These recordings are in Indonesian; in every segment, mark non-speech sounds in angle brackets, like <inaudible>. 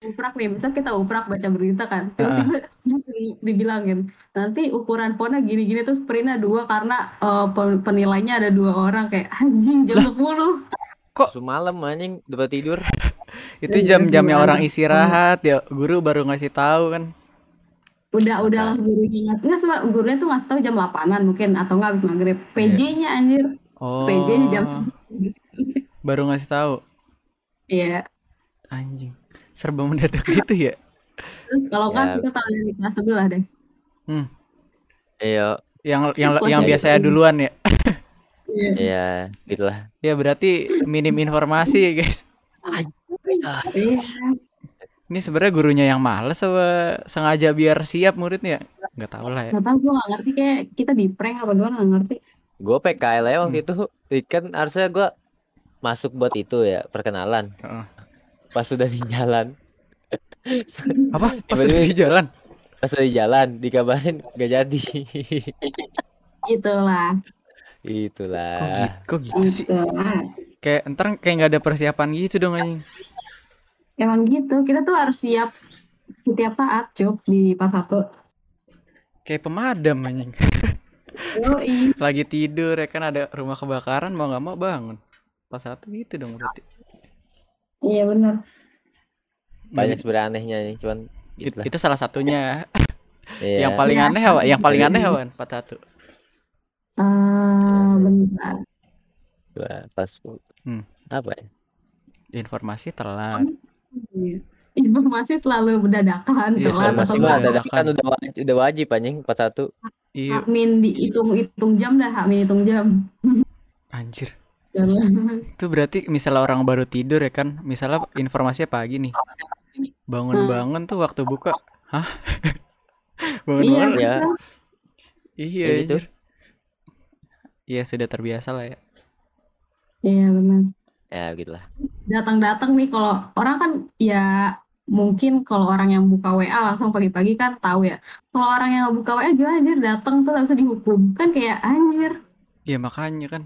uprak nih, misal kita uprak baca berita kan, tiba-tiba <laughs> dibilangin nanti ukuran fontnya gini-gini terus printnya dua karena uh, penilainya ada dua orang kayak anjing jam sepuluh. kok semalam anjing dapat tidur. <laughs> Itu iya, jam-jamnya orang istirahat ya guru baru ngasih tahu kan. Udah udahlah gurunya nggak nggak gurunya tuh ngasih tahu jam 8 mungkin atau nggak habis maghrib. Iya. PJ-nya anjir. Oh. PJ-nya jam <laughs> baru ngasih tahu? Iya. Anjing serba mendadak <laughs> gitu ya terus kalau kan kita tahu yang di kelas sebelah deh hmm. iya yang yang yang biasanya duluan ya iya iya gitulah ya berarti minim informasi ya <laughs> guys iya ini sebenarnya gurunya yang males apa sengaja biar siap muridnya? Nggak tahu lah ya. Nggak tahu gue nggak ngerti kayak kita di prank apa gimana nggak ngerti. Gue PKL ya waktu hmm. itu. Kan harusnya gue masuk buat itu ya perkenalan. Uh. Pas sudah di jalan. <laughs> apa? Pas sudah di jalan? Pas sudah di jalan dikabarin gak jadi. Itulah. Itulah. Kok, gitu, kok gitu sih? Kayak entar kayak nggak ada persiapan gitu dong anjing. Emang gitu, kita tuh harus siap setiap saat, Cuk, di pas satu. Kayak pemadam anjing. <laughs> Lagi tidur ya kan ada rumah kebakaran mau nggak mau bangun. Pas satu gitu dong berarti. Iya benar. Banyak sebenarnya anehnya nih, cuman gitu itu salah satunya. <laughs> iya. Yang paling aneh apa? Yang paling aneh apa? Pas satu. Uh, bentar. Pas hmm. apa ya? Informasi telat. Iya. Informasi selalu dadakan Iya, telat atau mah dadakan kan udah wajib, udah wajib anjing satu Iya. Amin dihitung-hitung jam dah, amin hitung jam. Anjir. Itu berarti misalnya orang baru tidur ya kan, misalnya informasinya pagi nih. Bangun-bangun tuh waktu buka. Hah? <laughs> Bangun-bangun iya, ya. Iya, gitu. Iya, sudah terbiasa lah ya. Iya, benar ya begitulah datang-datang nih kalau orang kan ya mungkin kalau orang yang buka WA langsung pagi-pagi kan tahu ya kalau orang yang buka WA gimana anjir datang tuh langsung dihukum kan kayak anjir ya makanya kan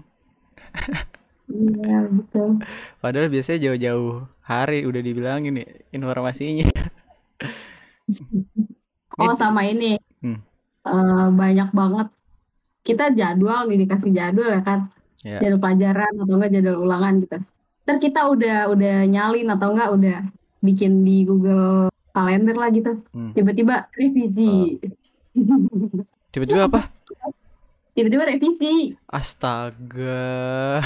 <laughs> iya betul. Padahal biasanya jauh-jauh hari udah dibilangin nih informasinya. <laughs> Oh sama ini. Hmm. uh, banyak banget. Kita jadwal nih dikasih jadwal ya kan yeah. jadwal pelajaran atau enggak jadwal ulangan gitu. Ntar kita udah udah nyalin atau enggak udah bikin di Google Kalender lah gitu. Hmm. tiba-tiba revisi. <laughs> Tiba-tiba apa? Tiba-tiba revisi. Astaga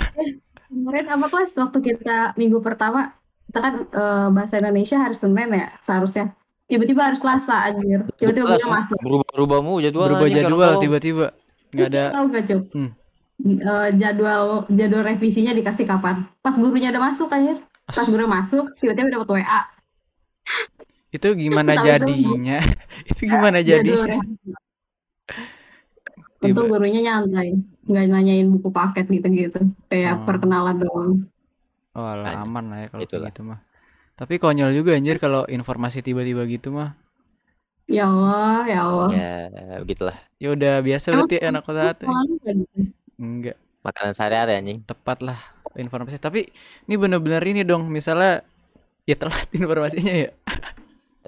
kemarin apa kelas? Waktu kita minggu pertama kita kan uh, bahasa Indonesia harus Senin ya seharusnya. Tiba-tiba harus Selasa anjir. Tiba-tiba gue masuk. berubah berubah jadwal berubah jadwal tiba-tiba. Nggak ada tahu gak cuk? Hmm. Uh, jadwal jadwal revisinya dikasih kapan? Pas gurunya udah masuk aja. Pas guru masuk, tiba-tiba dapat WA. Itu gimana jadinya? <laughs> itu gimana jadinya? Untuk gurunya nyantai, nggak nanyain buku paket gitu-gitu, kayak oh. perkenalan doang. Oh, alah, aman lah ya kalau gitu mah. Tapi konyol juga anjir kalau informasi tiba-tiba gitu mah. Ya Allah, ya Allah. Ya, begitulah. Ya udah biasa berarti anak kota satu. Enggak. Makanan sehari-hari anjing. Tepat lah informasi. Tapi ini bener-bener ini dong. Misalnya ya telat <laughs> informasinya ya.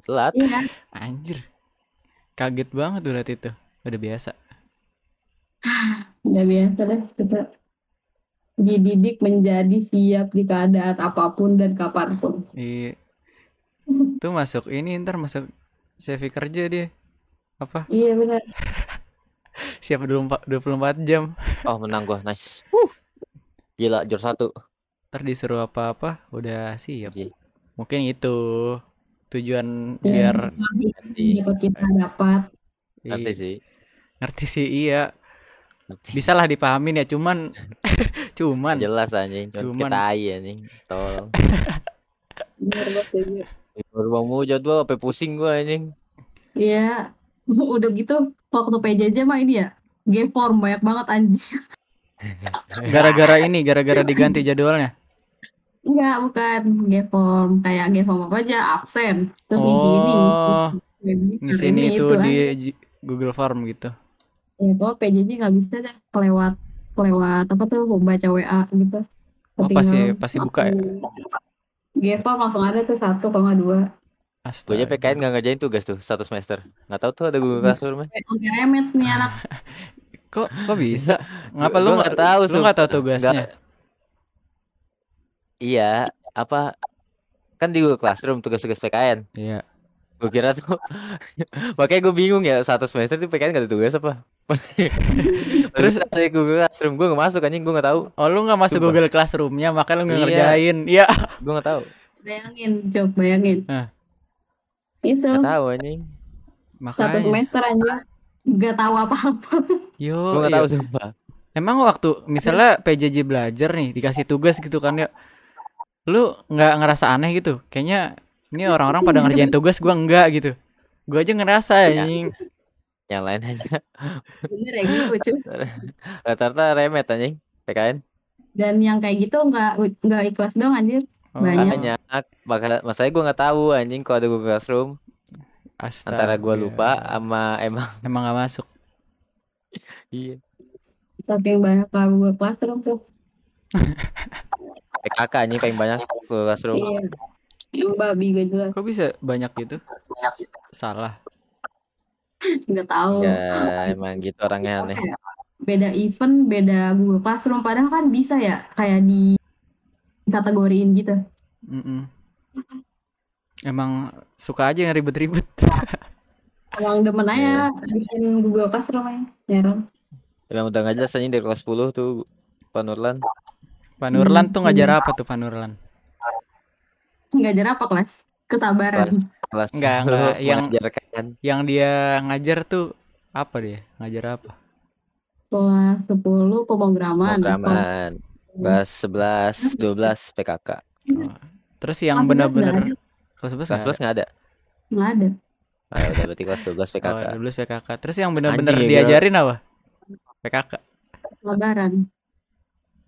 Telat. Iya. Anjir. Kaget banget berarti itu. Udah biasa. Udah biasa deh. Kita dididik menjadi siap di keadaan apa pun dan kapan pun. Iya. Itu masuk ini ntar masuk CV kerja dia. Apa? Iya benar. Siap 24, 24 jam. Oh menang gua, nice. Uh. Gila, jur satu. Ntar disuruh apa-apa, udah siap. Iya. Mungkin itu tujuan ya, biar dapat kita dapat. Ngerti sih. Ngerti sih iya. Bisa lah dipahamin ya, cuman <laughs> cuman jelas anjing, cuman kita ai anjing. Bos Baru mau jadwal apa pusing gua anjing. Iya. <laughs> Udah gitu waktu PJJ mah ini ya G-form banyak banget anjir. <laughs> Gara-gara ini, gara-gara diganti jadwalnya. Enggak, bukan G-form. Kayak G-form apa aja, absen. Terus ngisi ini, ngisi, oh, ngisi ini, itu, itu di aja. Google Form gitu. Ya, kok PJJ nggak bisa deh kelewat kelewat apa tuh baca WA gitu. Oh, pasti pasti buka ya. G-form langsung ada tuh satu koma dua. Gue aja PKN gak ngerjain tugas tuh satu semester. Gak tau tuh ada Google Classroom. Remet nih anak. <laughs> kok kok bisa? Ngapa lu nggak tahu? Lu nggak tahu tugasnya? Gak... Iya, apa kan di Google Classroom tugas-tugas PKN. Iya. Gue kira tuh <laughs> makanya gue bingung ya satu semester tuh PKN gak ada tugas apa. <laughs> Terus ada Google Classroom gue gak masuk anjing gue gak tahu. Oh lu gak masuk Sumpah. Google Classroomnya makanya lu gak iya. ngerjain. Iya. <laughs> gue gak tahu. Bayangin, coba bayangin. Nah. Itu. Gak tahu anjing. Makanya. Satu semester aja gak tahu apa-apa. <laughs> Yo. Gue gak tahu sumpah. Emang waktu misalnya PJJ belajar nih dikasih tugas gitu kan ya lu nggak ngerasa aneh gitu kayaknya ini orang-orang pada ngerjain tugas gua enggak gitu gua aja ngerasa ya. anjing yang lain aja bener ya gitu <laughs> rata-rata remet anjing PKN dan yang kayak gitu nggak nggak ikhlas dong anjir oh, banyak banyak bakal masanya gua nggak tahu anjing kok ada Google Classroom Astaga. antara gua lupa sama emang <laughs> emang nggak masuk iya saking banyak lagu Google Classroom tuh <laughs> PKK nih paling banyak ke classroom. Iya. Yang babi gak jelas. Kok bisa banyak gitu? Salah. Nggak tahu. Ya emang gitu orangnya aneh. Beda event, beda Google Classroom. Padahal kan bisa ya kayak di kategoriin gitu. Mm -mm. Emang suka aja yang ribet-ribet. <laughs> Emang demen aja yeah. bikin Google Classroom aja. Jarang. Emang udah gak jelas dari kelas 10 tuh Pak Nurlan. Pak Nurlan tuh ngajar hmm. apa tuh Pak Nurlan? Ngajar apa kelas? Kesabaran. Kelas, kelas enggak, enggak. Yang mengajarkan. yang dia ngajar tuh apa dia? Ngajar apa? Kelas 10 pemrograman. Pemrograman. Kelas 11, 12 PKK. Oh. Terus yang benar-benar kelas 11 kelas 11 enggak ada. Enggak ada. Ah, ya udah berarti kelas 12 PKK. Oh, 12 PKK. Terus yang benar-benar diajarin apa? PKK. Lebaran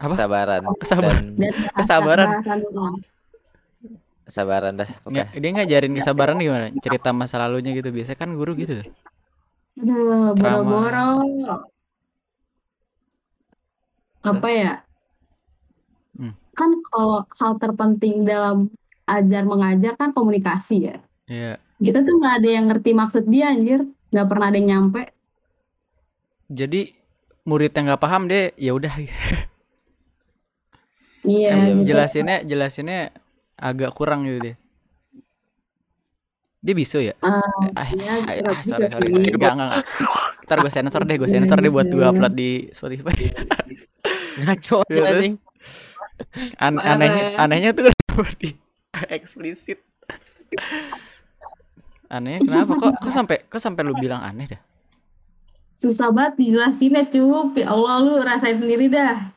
apa kesabaran kesabaran dan, kesabaran kesabaran dah okay. dia ngajarin kesabaran gimana cerita masa lalunya gitu biasa kan guru gitu Aduh, boro-boro apa ya hmm. kan kalau hal terpenting dalam ajar mengajar kan komunikasi ya Iya. kita tuh nggak ada yang ngerti maksud dia anjir nggak pernah ada yang nyampe jadi murid yang nggak paham deh ya udah <laughs> Iya. Gitu. Jelasinnya jelasinnya agak kurang gitu deh. Dia bisa ya? Uh, ah, iya, ah, sorry, sorry. Enggak, enggak, enggak. Ntar gue sensor deh, gue sensor deh buat gue upload di Spotify. <laughs> Ngaco nih. An anehnya, anehnya tuh <laughs> di eksplisit. Anehnya kenapa? Kok kok sampai kok sampai lu bilang aneh dah? Susah banget dijelasinnya, cup. Ya Allah, lu rasain sendiri dah.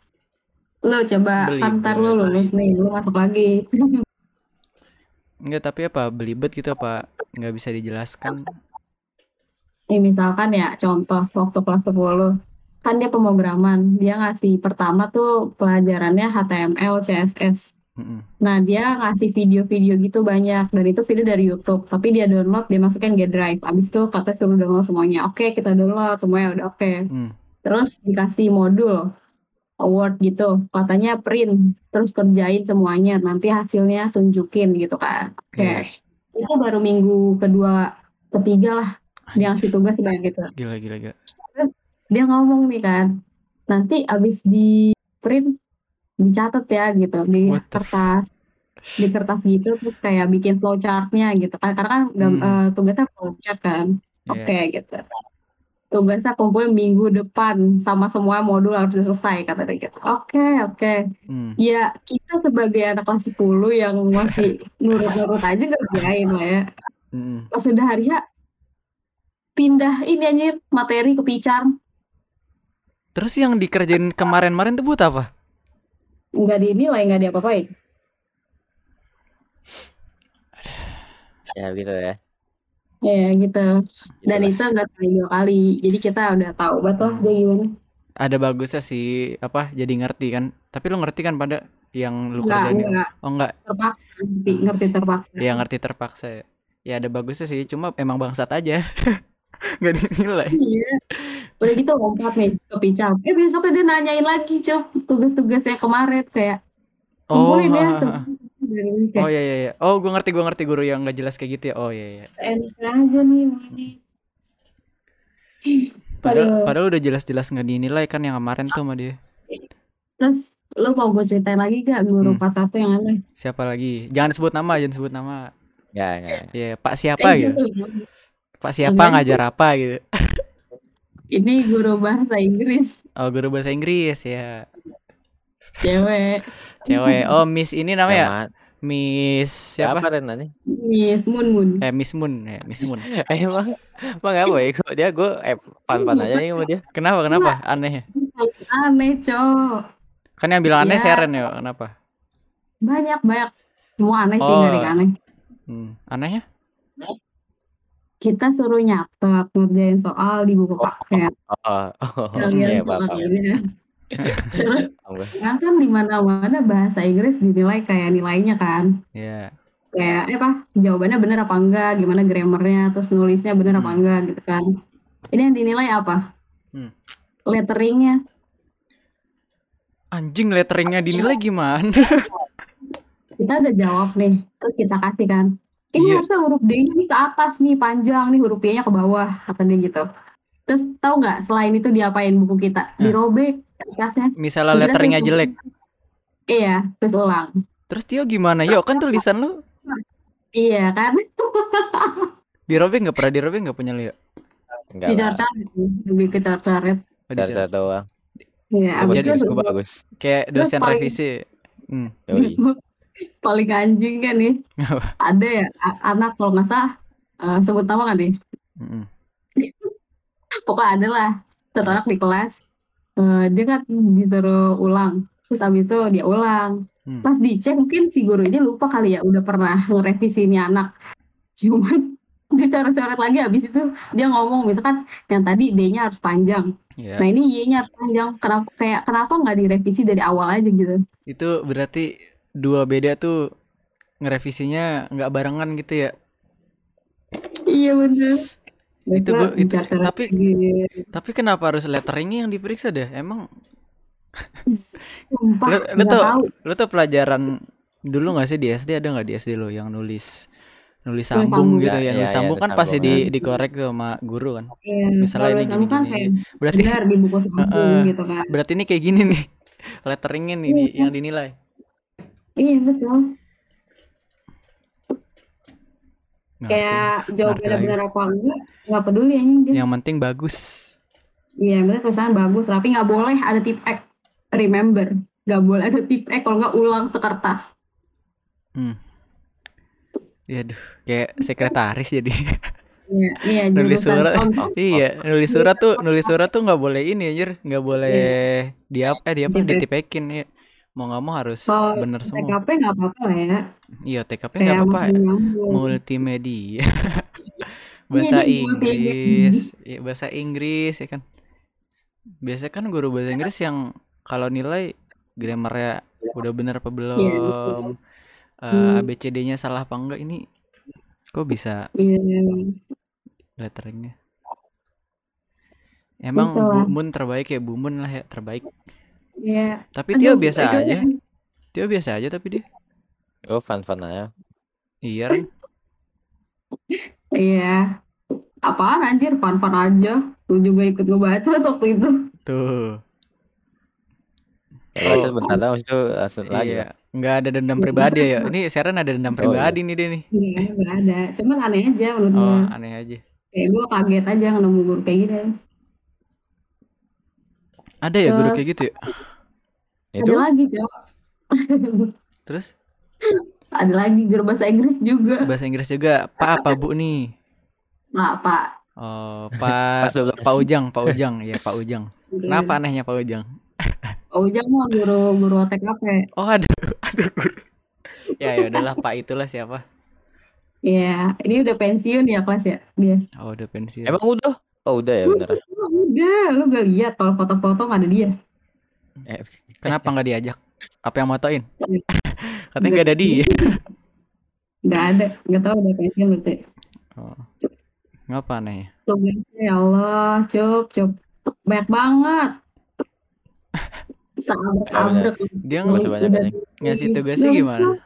Lo coba antar lo lulus nih, lo masuk lagi. <laughs> Enggak, tapi apa belibet gitu apa? Nggak bisa dijelaskan? Nih misalkan ya contoh waktu kelas 10 kan dia pemrograman. Dia ngasih pertama tuh pelajarannya HTML CSS nah dia ngasih video-video gitu banyak. Dan itu video dari YouTube. Tapi dia download dia masukin G Drive. Abis itu kata suruh download semuanya. Oke kita download semuanya. Udah oke. Okay. mm. terus dikasih modul award gitu. Katanya print terus kerjain semuanya. Nanti hasilnya tunjukin gitu kan oke. Okay. yeah. itu baru minggu kedua ketiga lah dia ngasih tugas sebanyak gitu. Gila gila gila. Terus dia ngomong nih kan. Nanti abis di print dicatat ya gitu. Di kertas. di kertas gitu terus kayak bikin flowchartnya gitu kan. Karena kan hmm. uh, tugasnya flowchart kan. Iya. oke okay, gitu tugasnya kumpul minggu depan sama semua modul harus selesai kata dia gitu. Oke, okay, oke. Okay. Hmm. Ya, kita sebagai anak kelas 10 yang masih nurut-nurut aja ngerjain lah ya. Hmm. Pas udah hari ya pindah ini anjir materi ke picar. Terus yang dikerjain kemarin-marin tuh buat apa? Enggak dinilai, enggak diapa-apain. Ya gitu ya. Iya gitu. Dan itu enggak sekali dua kali. Jadi kita udah tahu betul dia gimana. Ada bagusnya sih apa jadi ngerti kan. Tapi lu ngerti kan pada yang lu enggak, kerjain? Enggak. Oh enggak. Terpaksa ngerti, ngerti terpaksa. Iya ngerti terpaksa ya. Ya ada bagusnya sih, cuma emang bangsat aja. <laughs> Nggak dinilai. Iya. Udah gitu lompat nih ke Picam. Eh besoknya dia nanyain lagi, Cuk, tugas-tugasnya kemarin kayak Oh, ya tuh Oh iya iya iya. Oh, gue ngerti gue ngerti guru yang nggak jelas kayak gitu ya. Oh iya iya. Enak aja nih ini. <clears throat> Padahal, padahal udah jelas-jelas nggak dinilai kan yang kemarin tuh sama dia. Terus lu mau gue ceritain lagi gak guru hmm. 41 yang aneh? Siapa lagi? Jangan sebut nama, jangan sebut nama. Ya, ya. Iya, Pak siapa eh, gitu. gitu. Pak siapa Enggak. ngajar apa gitu. Ini guru bahasa Inggris. Oh, guru bahasa Inggris ya. Cewek. Cewek. Oh, Miss ini namanya ya? Miss siapa? Apa nih? Miss Moon Moon. Eh Miss Moon ya, Miss Moon. <laughs> eh, emang emang apa ya? Kok dia gue eh pan-pan aja nih sama dia. Kenapa? Kenapa? Aneh ya? Aneh, Cok. Kan yang bilang aneh ya. Seren ya, kenapa? Banyak, banyak. Semua aneh oh. sih, dari aneh. Hmm. Anehnya? Kita suruh nyatet ngerjain soal di buku paket. Oh, <laughs> oh, oh, Kalian iya, soalnya. Terus <laughs> kan kan di mana-mana bahasa Inggris dinilai kayak nilainya kan. Iya. Yeah. Kayak eh apa jawabannya benar apa enggak, gimana grammarnya, terus nulisnya benar hmm. apa enggak gitu kan. Ini yang dinilai apa? Hmm. Letteringnya. Anjing letteringnya dinilai gimana? <laughs> kita udah jawab nih, terus kita kasih kan. Ini yeah. harusnya huruf D ini ke atas nih, panjang nih huruf Y-nya ke bawah, kata dia gitu. Terus tahu nggak selain itu diapain buku kita? Dirobek kertasnya. Misalnya letteringnya jelek. Iya, terus ulang. Terus Tio gimana? Yuk kan tulisan lu. Iya kan? <laughs> dirobek nggak pernah dirobek nggak punya Leo? Enggak. Dicar-caret, lebih ke. Oh, Car-caret doang. Iya, abis itu bagus. Kayak dosen paling, revisi. Hmm. <laughs> <laughs> paling anjing kan nih. Ada ya anak kalau nggak salah uh, sebut nama kan nih. Mm -hmm. Pokoknya ada lah satu anak di kelas uh, dia kan disuruh ulang. Terus abis itu dia ulang. Hmm. pas dicek mungkin si guru ini lupa kali ya udah pernah ngerevisi ini anak. <laughs> Cuman dia coret-coret lagi abis itu dia ngomong misalkan yang tadi D-nya harus panjang. Yeah. nah ini Y-nya harus panjang. Kenapa kayak kenapa nggak direvisi dari awal aja gitu? Itu berarti dua beda tuh ngerevisinya nggak barengan gitu ya? Iya bener itu gua itu tapi tapi kenapa harus letteringnya yang diperiksa deh? Emang Sumpah, lu, lu tuh lu tuh pelajaran dulu gak sih di SD ada nggak di SD lo yang nulis nulis sambung, sambung. gitu ya, ya nulis ya, sambung ya, kan pasti di dikorek tuh sama guru kan? Ya, misalnya ini gini, kan gini. berarti benar di buku sambung <laughs> uh, gitu kan. Berarti ini kayak gini nih <laughs> letteringnya nih ya. yang dinilai. Iya betul kayak jawabannya benar apa enggak nggak peduli anjing. Dia yang penting bagus. Iya yang penting tulisan bagus. Tapi nggak boleh ada tip X remember nggak boleh ada tip X kalau nggak ulang sekertas. Hmm. Ya duh. Kayak sekretaris jadi. Iya, iya <laughs> nulis surat. Oh, iya, nulis surat tuh, nulis surat tuh nggak boleh ini anjir, nggak boleh iya. di apa eh di apa ditipekin ya mau nggak mau harus bener semua. TKP nggak apa-apa ya. Iya TKP nggak apa-apa. Ya. Multimedia. <laughs> bahasa Ini Inggris, ya, bahasa Inggris ya kan. Biasanya kan guru bahasa Inggris yang kalau nilai grammarnya udah bener apa belum, yeah, uh, hmm. ABCD-nya salah apa enggak ini kok bisa yeah. letteringnya. Emang Bumun terbaik ya Bumun lah ya terbaik. Iya. Tapi Tio biasa aja. Tio biasa aja tapi dia. Oh, fun-fun aja. Iya, kan? Iya. Apaan anjir, fun-fun aja. Lu juga ikut ngebaca waktu itu. Tuh. Ya, baca bentar dong itu langsung lagi. Iya. Enggak ada dendam pribadi ya. Ini Sharon ada dendam oh, pribadi iya. nih dia nih. Iya, enggak ada. Cuman aneh aja menurut oh, gue. aneh aja. Kayak gue kaget aja nemu guru kayak gini. Ada ya guru kayak gitu ya? Itu? Ada lagi, Cok. Terus? Ada lagi guru bahasa Inggris juga. Bahasa Inggris juga. Pak apa Bu nih? <laughs> Pak, Pak. Oh, Pak Pak Ujang, Pak Ujang. <laughs> Ya, Pak Ujang. Kenapa anehnya Pak Ujang? <laughs> Pak Ujang mah guru guru TKP. Oh, aduh, aduh. ya, ya udahlah Pak itulah siapa. Iya, ini udah pensiun ya kelas ya dia. Oh, udah pensiun. Emang udah? Oh udah ya bener. Udah, lu gak lihat kalau foto-foto ada dia. Eh, kenapa nggak diajak? Apa yang motoin? Katanya nggak ada dia. <laughs> Gak ada, nggak tahu udah pensiun berarti. Oh. Ngapa nih? Tugasnya ya Allah, cup, cup. Banyak banget. <laughs> Seabrek-abrek. Dia nggak sebanyak ngasih tugasnya gimana?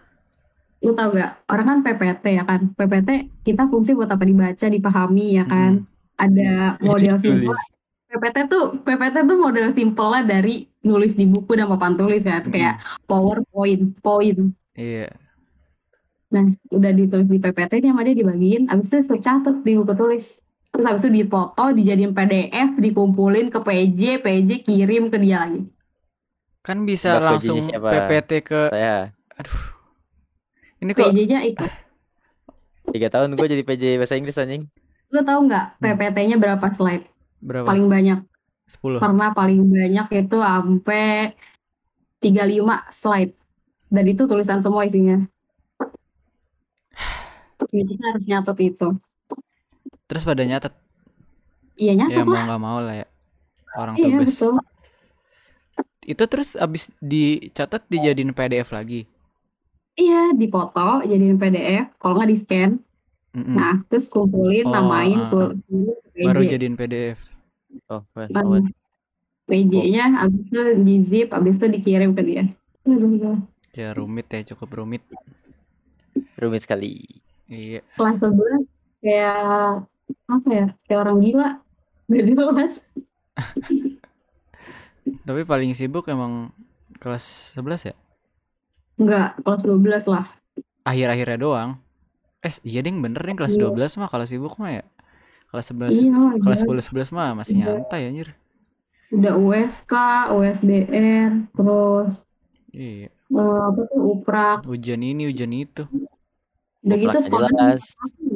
lu tau gak orang kan PPT ya kan PPT kita fungsi buat apa dibaca dipahami ya kan hmm. ada model simple PPT tuh PPT tuh model simpelnya dari nulis di buku dan papan tulis kan. Hmm. kayak PowerPoint point. Iya. Nah udah ditulis di PPT nya sama dia dibagiin. Abis itu catat di buku tulis. Terus abis itu dipoto dijadiin PDF dikumpulin ke PJ PJ kirim ke dia lagi. Kan bisa Mbak langsung PPT ke saya. Aduh. Ini kok PJ-nya ikut. Tiga tahun gue jadi PJ bahasa Inggris anjing. Lu tau nggak PPT-nya berapa slide berapa? Paling banyak. 10 pernah paling banyak itu sampai 35 slide. Dan itu tulisan semua isinya. <sighs> Jadi kita harus nyatet itu. Terus pada nyatet? Iya nyatet ya, lah. mau nggak mau lah ya. Orang iya, tugas. betul. Itu terus abis dicatat dijadiin PDF lagi? Iya dipoto jadiin PDF kalau nggak di scan mm -mm. nah terus kumpulin oh, namain uh, uh. baru jadiin PDF oh PJ-nya oh. abis itu di zip abis itu dikirim ke dia ya rumit ya cukup rumit rumit sekali iya kelas 11 kayak apa ya kayak orang gila gak jelas <laughs> Tapi paling sibuk emang kelas 11 ya? Enggak, kelas 12 lah. Akhir-akhirnya doang. Eh, iya ding bener ding kelas iya. 12 mah kalau sibuk mah ya. Kelas 11 iya, kelas 10 11 mah masih iya. nyantai anjir. Udah USK, USBR, terus Iya. Uh, apa tuh uprak. Ujian ini, ujian itu. Udah gitu sekolah jelas.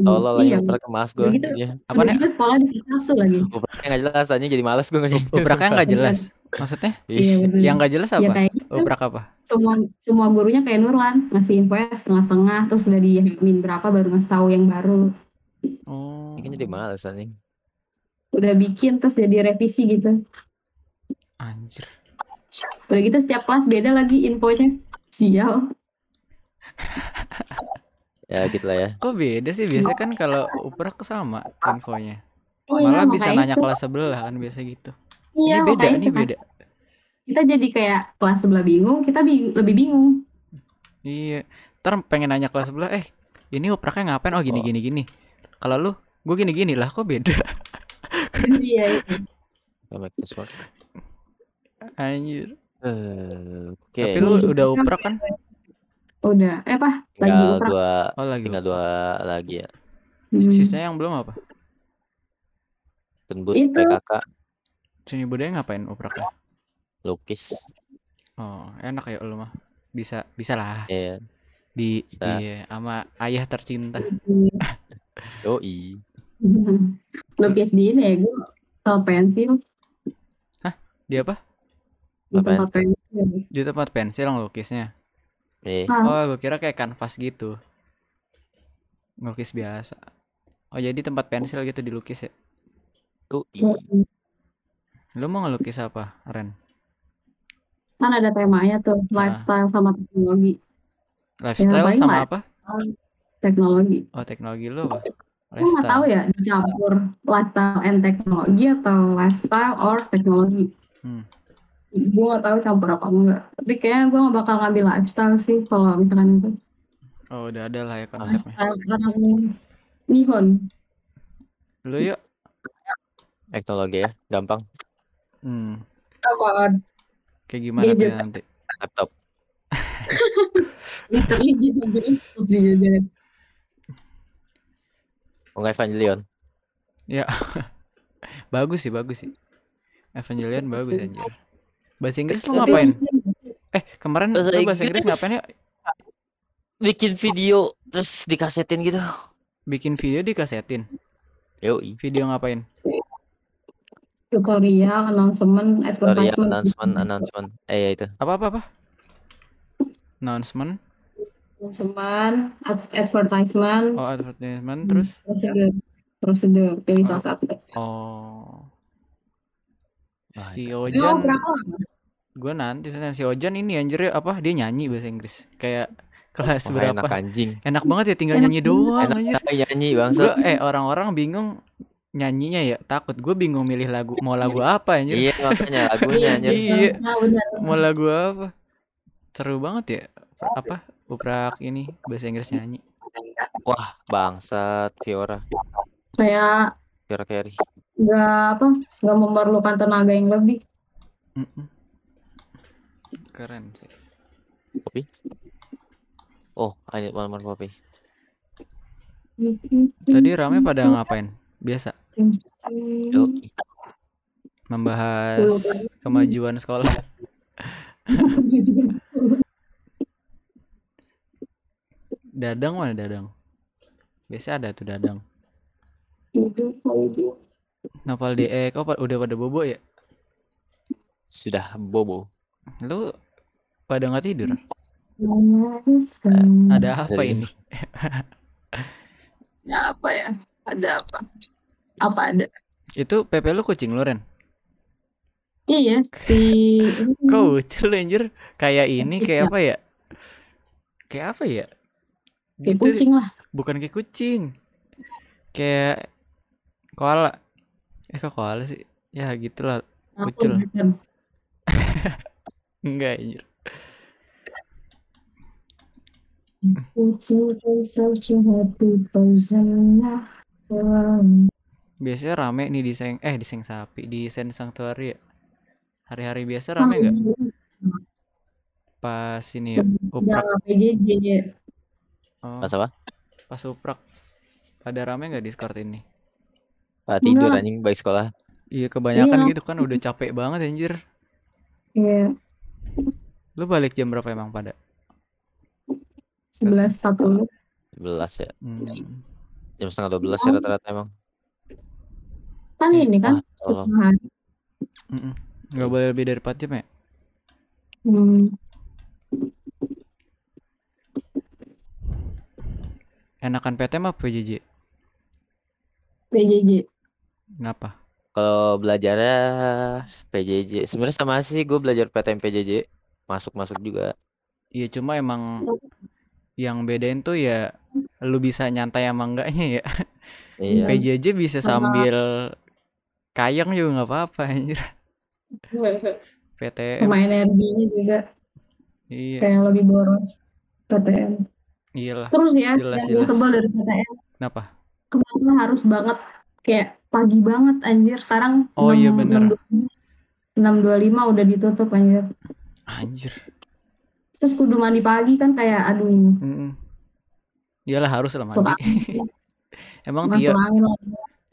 Tolol lagi iya. uprak ke mas gue. Gitu, ya. Apa nih? Gitu sekolah di satu lagi. Upraknya nggak jelas, aja jadi males gue ngerjain. Upraknya nggak jelas. Maksudnya? Iya. Yang nggak jelas ya, apa? Ya, kayak gitu. Uprak apa? Semua semua gurunya kayak Nurlan, ngasih info setengah-setengah, terus udah diyamin berapa baru ngasih tahu yang baru. Oh. Ini jadi males anjing. Udah bikin terus jadi revisi gitu. Anjir. Udah gitu setiap kelas beda lagi infonya. Sial. <laughs> ya gitu lah ya. Kok beda sih? Biasa kan kalau uprak sama infonya. Oh, Malah iya, bisa nanya itu. kelas sebelah kan biasa gitu. Iya, ini beda, ini beda. Kita jadi kayak kelas sebelah bingung, kita bing lebih bingung. Iya. Ntar pengen nanya kelas sebelah, eh ini upraknya ngapain? Oh gini oh. gini gini. Kalau lu, gue gini gini lah, kok beda? <laughs> iya. Anjir. Uh, Oke. Okay. Tapi lu udah uprak kan? Udah. Eh apa? Lagi tinggal uprak. dua. Oh lagi. Tinggal dua lagi ya. Hmm. Sisanya yang belum apa? Tembut PKK. Sini budaya ngapain upraknya? Lukis. Oh enak ya lu mah. Bisa bisa lah. Iya. Yeah. Di iya sama ayah tercinta. <laughs> Yoi. Lukis di ini ya gue pensil. Hah? Di apa? Di tempat pensil. Di tempat pensil ngelukisnya. Eh. Oh, gue kira kayak kanvas gitu. Ngelukis biasa. Oh, jadi tempat pensil gitu dilukis ya? Tuh. Lu mau ngelukis apa, Ren? Kan ada temanya tuh, nah. lifestyle sama teknologi. Lifestyle ya, sama apa? Teknologi. Oh, teknologi lu apa? Aku nggak tahu ya dicampur lifestyle and teknologi atau lifestyle or teknologi. Hmm gue gak tahu campur apa enggak tapi kayaknya gue gak bakal ngambil lifestyle sih kalau misalkan itu oh udah ada lah ya konsepnya lifestyle orang Nihon lu yuk teknologi ya gampang hmm. apaan kayak gimana tuh nanti laptop literally Oh Evangelion ya <laughs> bagus sih bagus sih Evangelion bagus anjir Bahasa Inggris lu ngapain? Eh, kemarin bahasa, lu bahasa Inggris ngapain ya? Bikin video terus dikasetin gitu. Bikin video dikasetin. Yoi. Video ngapain? Tutorial, announcement, advertisement. Tutorial, announcement, announcement. Eh ya itu. Apa apa apa? Announcement. Announcement, advertisement. Oh, advertisement terus? Prosedur. Prosedur, pilih salah satu. Oh. Si Ojan gue nanti si Ojan ini anjir apa dia nyanyi bahasa Inggris kayak kelas oh, berapa enak anjing enak banget ya tinggal nyanyi doang enak anjir nyanyi bang gua, eh orang-orang bingung nyanyinya ya takut gue bingung milih lagu mau lagu <laughs> apa anjir iya makanya lagunya <laughs> anjir iya mau lagu apa seru banget ya apa Uprak ini bahasa Inggris nyanyi. Wah, bangsat Fiora. Kayak Fiora Carey. nggak apa nggak memerlukan tenaga yang lebih. Keren sih. Kopi. Oh, ayo malam-malam kopi. Tadi rame pada ngapain? Biasa Yuk. membahas kemajuan sekolah. <laughs> Dadang mana Dadang? Biasa ada tuh Dadang. Nopal DE, kau pa- udah pada bobo ya? Sudah bobo. Lu pada nggak tidur? Hmm. Ada apa ini? Ya apa ya? Ada apa? Apa ada? Itu PP lu kucing lu Ren? Iya si Kau lucu lu, anjir Kayak ini kayak apa ya? Kayak apa ya? kayak Gitu, kucing lah. Bukan kayak kucing Kayak Koala Eh kok koala sih? Ya gitulah. Bukan. Enggak anjir Kucing happy. Biasanya rame nih di seng Eh di seng sapi Di sen sanctuary ya Hari-hari biasa rame gak? Pas ini ya Uprak oh, Pas apa? Pas uprak Pada rame gak Discord ini? Ah, tidur Enggak. anjing baik sekolah. Iya kebanyakan Iya. gitu kan Udah capek banget anjir Iya. Lu balik jam berapa emang pada? 11.40. 11 ya. Hmm. Jam setengah 12 ya rata-rata emang. Kan ini kan Ah, setengah. Nggak boleh lebih dari 4 jam ya? Hmm. Enakan PTM apa PJJ? PJJ. Kenapa? Kalau belajarnya PJJ, sebenarnya sama sih gue belajar PTM PJJ, masuk-masuk juga. Iya cuma emang yang bedain tuh ya lu bisa nyantai sama enggaknya ya. Iya. PJJ bisa sambil kayang juga nggak apa-apa anjir. <laughs> PTM. Sama energinya juga Iya, kayak lebih boros PTN. iyalah. Terus ya, Jelas, yang gue jelas. sebel dari PTN Kenapa? kenapa harus banget kayak pagi banget anjir sekarang Oh, iya, bener. 6.25 udah ditutup anjir Anjir. terus kudu mandi pagi kan kayak aduh ini Mm-mm. Iyalah harus lah mandi. <laughs> Emang.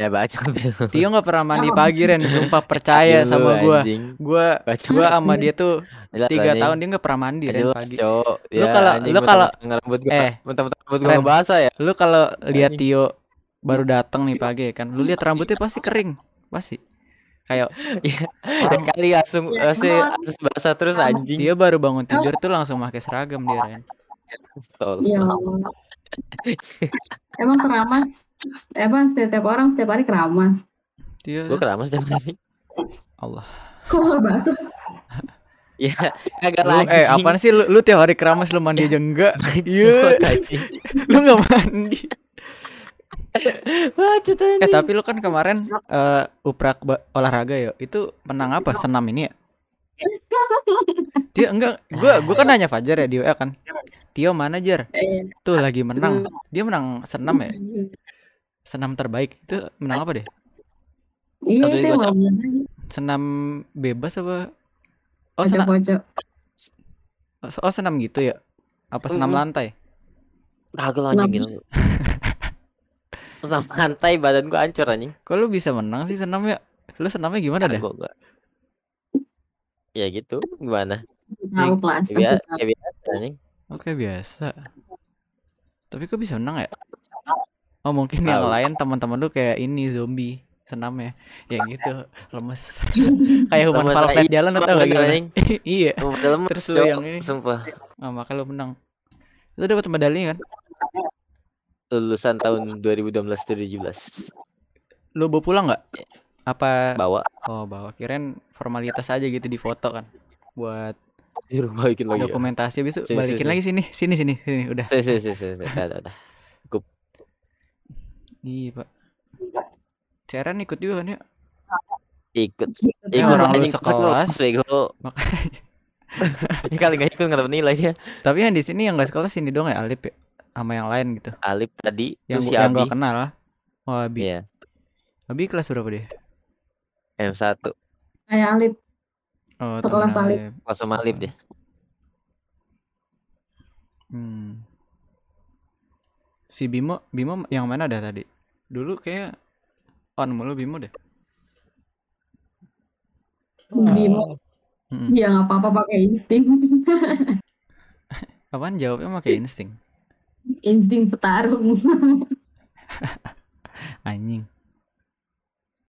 Ya baca <laughs> Bel. Tio nggak pernah mandi pagi Ren, sumpah percaya sama gua. anjing. Gua Baca gua sama dia tuh tiga anjing. tahun dia nggak pernah mandi Ren pagi. Lu Ya, kalau- anjing, lu kalau- rambut gua, Eh, mentang-mentang rambut gua nggak basah ya. Lu kalau lihat. Tio baru datang nih pagi kan, lu lihat rambutnya pasti kering, pasti. Kayak Ya kali langsung Ya, masih emang. harus basah terus anjing. Tio baru bangun tidur tuh langsung pakai seragam dia Ren. Iya. Emang keramas emang setiap orang setiap hari keramas Tio Gua keramas tiap hari. Allah. kok nggak basuh <laughs> Ya, agak Lu, lagi. eh apaan sih lu, lu tiap hari keramas lu mandi aja enggak? <laughs> Iya, <laughs> lu nggak mandi. Bacot Eh tapi lu kan kemarin eh, uprak olahraga ya, itu menang apa? Senam ini ya? Tio enggak, gua gua kan nanya Fajar ya Dio ya kan. Tio mana Jar? Eh, Tuh lagi menang. Dia menang senam ya? <laughs> Senam terbaik. Itu menang apa deh? iya itu yang Senam bebas apa? Oh, senam pocok-pocok. oh senam gitu ya? Apa senam Mm-mm. lantai? Agak lo anjing gila. Tentang pantai badan gua hancur anjing. Kok lu bisa menang sih senam ya? Lu senamnya gimana deh? Gua, gua. Ya gitu, gimana? tahu kelas Ya, ya biasa anjing. Oke biasa. Tapi kok bisa menang ya? Oh mungkin yang Tahu. lain teman-teman lu kayak ini zombie senamnya, yang gitu lemes. <laughs> kayak human Lemes, iya, jalan atau gimana? anjing. <laughs> iya. Lemes, Terus lu yang ini. Sumpah. Oh, makanya lu menang. Lu dapat medali kan? Lulusan tahun 2012 2017. Lu bawa pulang nggak? Apa? Bawa Oh bawa. Kirain formalitas aja gitu di foto kan? Buat rumah bikin lagi. ya. dokumentasi besok Sini, balikin sini, lagi sini, sini sini sini udah. Sih, sih, sih. Udah, udah, udah. Iya pak. Ceren ikut juga kan ya? Ikut. Ikut orang lu sekelas. Bego. Makanya Ini <laughs> kali gak ikut nggak dapat nilai ya. Tapi yang di sini yang gak sekelas ini dong ya Alip ya sama yang lain gitu. Alip tadi yang si yang Abi. gua kenal. Oh Abi. Iya. Abi kelas berapa deh? M1 Kayak Alip. Oh, Sekelas temen Alip. pas sama Alip deh. Hmm. Si Bimo, Bimo yang mana dah tadi? Dulu kayak on mulu Bimo deh. Bimo. Mm-mm. <laughs> Ya nggak apa-apa pakai insting. <laughs> Apaan jawabnya pakai insting? insting petarung. <laughs> Anjing.